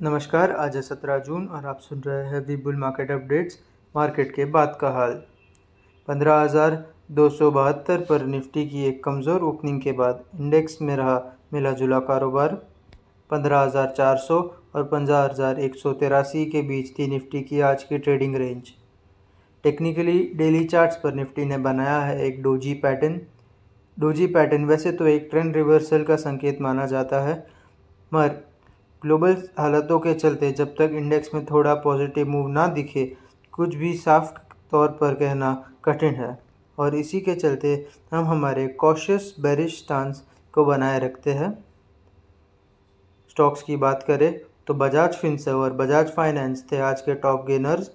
नमस्कार, आज है सत्रह जून और आप सुन रहे हैं we bull market updates, market के बाद का हाल। पंद्रह हज़ार दो सौ बहत्तर पर निफ्टी की एक कमज़ोर ओपनिंग के बाद इंडेक्स में रहा मिला जुला कारोबार। पंद्रह हज़ार चार सौ और पंद्रह हज़ार एक सौ तिरासी के बीच थी निफ्टी की आज की trading range. Technically daily charts पर निफ्टी ने बनाया है एक डोजी पैटर्न। डोजी पैटर्न वैसे तो एक ट्रेंड रिवर्सल का संकेत माना जाता है, मगर ग्लोबल हालातों के चलते जब तक इंडेक्स में थोड़ा पॉजिटिव मूव ना दिखे, कुछ भी साफ़ तौर पर कहना कठिन है। और इसी के चलते हम हमारे कॉशियस बेरिश स्टांस को बनाए रखते हैं। स्टॉक्स की बात करें तो बजाज फिनसर्व और बजाज फाइनेंस थे आज के टॉप गेनर्स।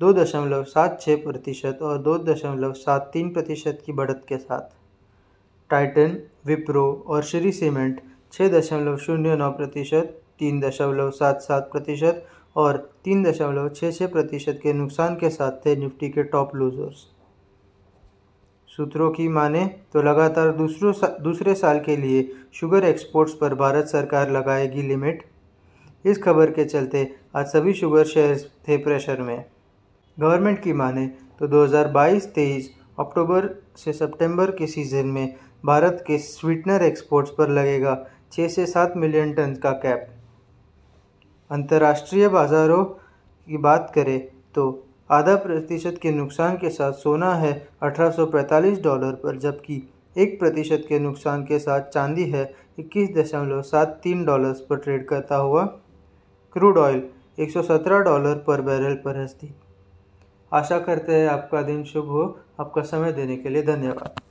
दो दशमलव सात छः प्रतिशत और दो दशमलव सात तीन प्रतिशत की बढ़त के साथ। टाइटन, विप्रो और श्री सीमेंट छः दशमलव शून्य नौ प्रतिशत तीन दशमलव सात सात प्रतिशत और तीन दशमलव छः छः प्रतिशत के नुकसान के साथ थे निफ्टी के टॉप लूजर्स। सूत्रों की माने तो लगातार दूसरों सा, दूसरे साल के लिए शुगर एक्सपोर्ट्स पर भारत सरकार लगाएगी लिमिट। इस खबर के चलते आज सभी शुगर शेयर्स थे प्रेशर में। गवर्नमेंट की माने तो 2022-23 अक्टूबर से सितंबर के सीज़न में भारत के स्वीटनर एक्सपोर्ट्स पर लगेगा 6 से 7 मिलियन टन का कैप। अंतर्राष्ट्रीय बाज़ारों की बात करें तो आधा प्रतिशत के नुकसान के साथ सोना है 1845 डॉलर पर, जबकि एक प्रतिशत के नुकसान के साथ चांदी है इक्कीस दशमलव सात तीन डॉलर्स पर ट्रेड करता हुआ क्रूड ऑयल 117 डॉलर पर बैरल पर हस्ती। आशा करते हैं आपका दिन शुभ हो। आपका समय देने के लिए धन्यवाद।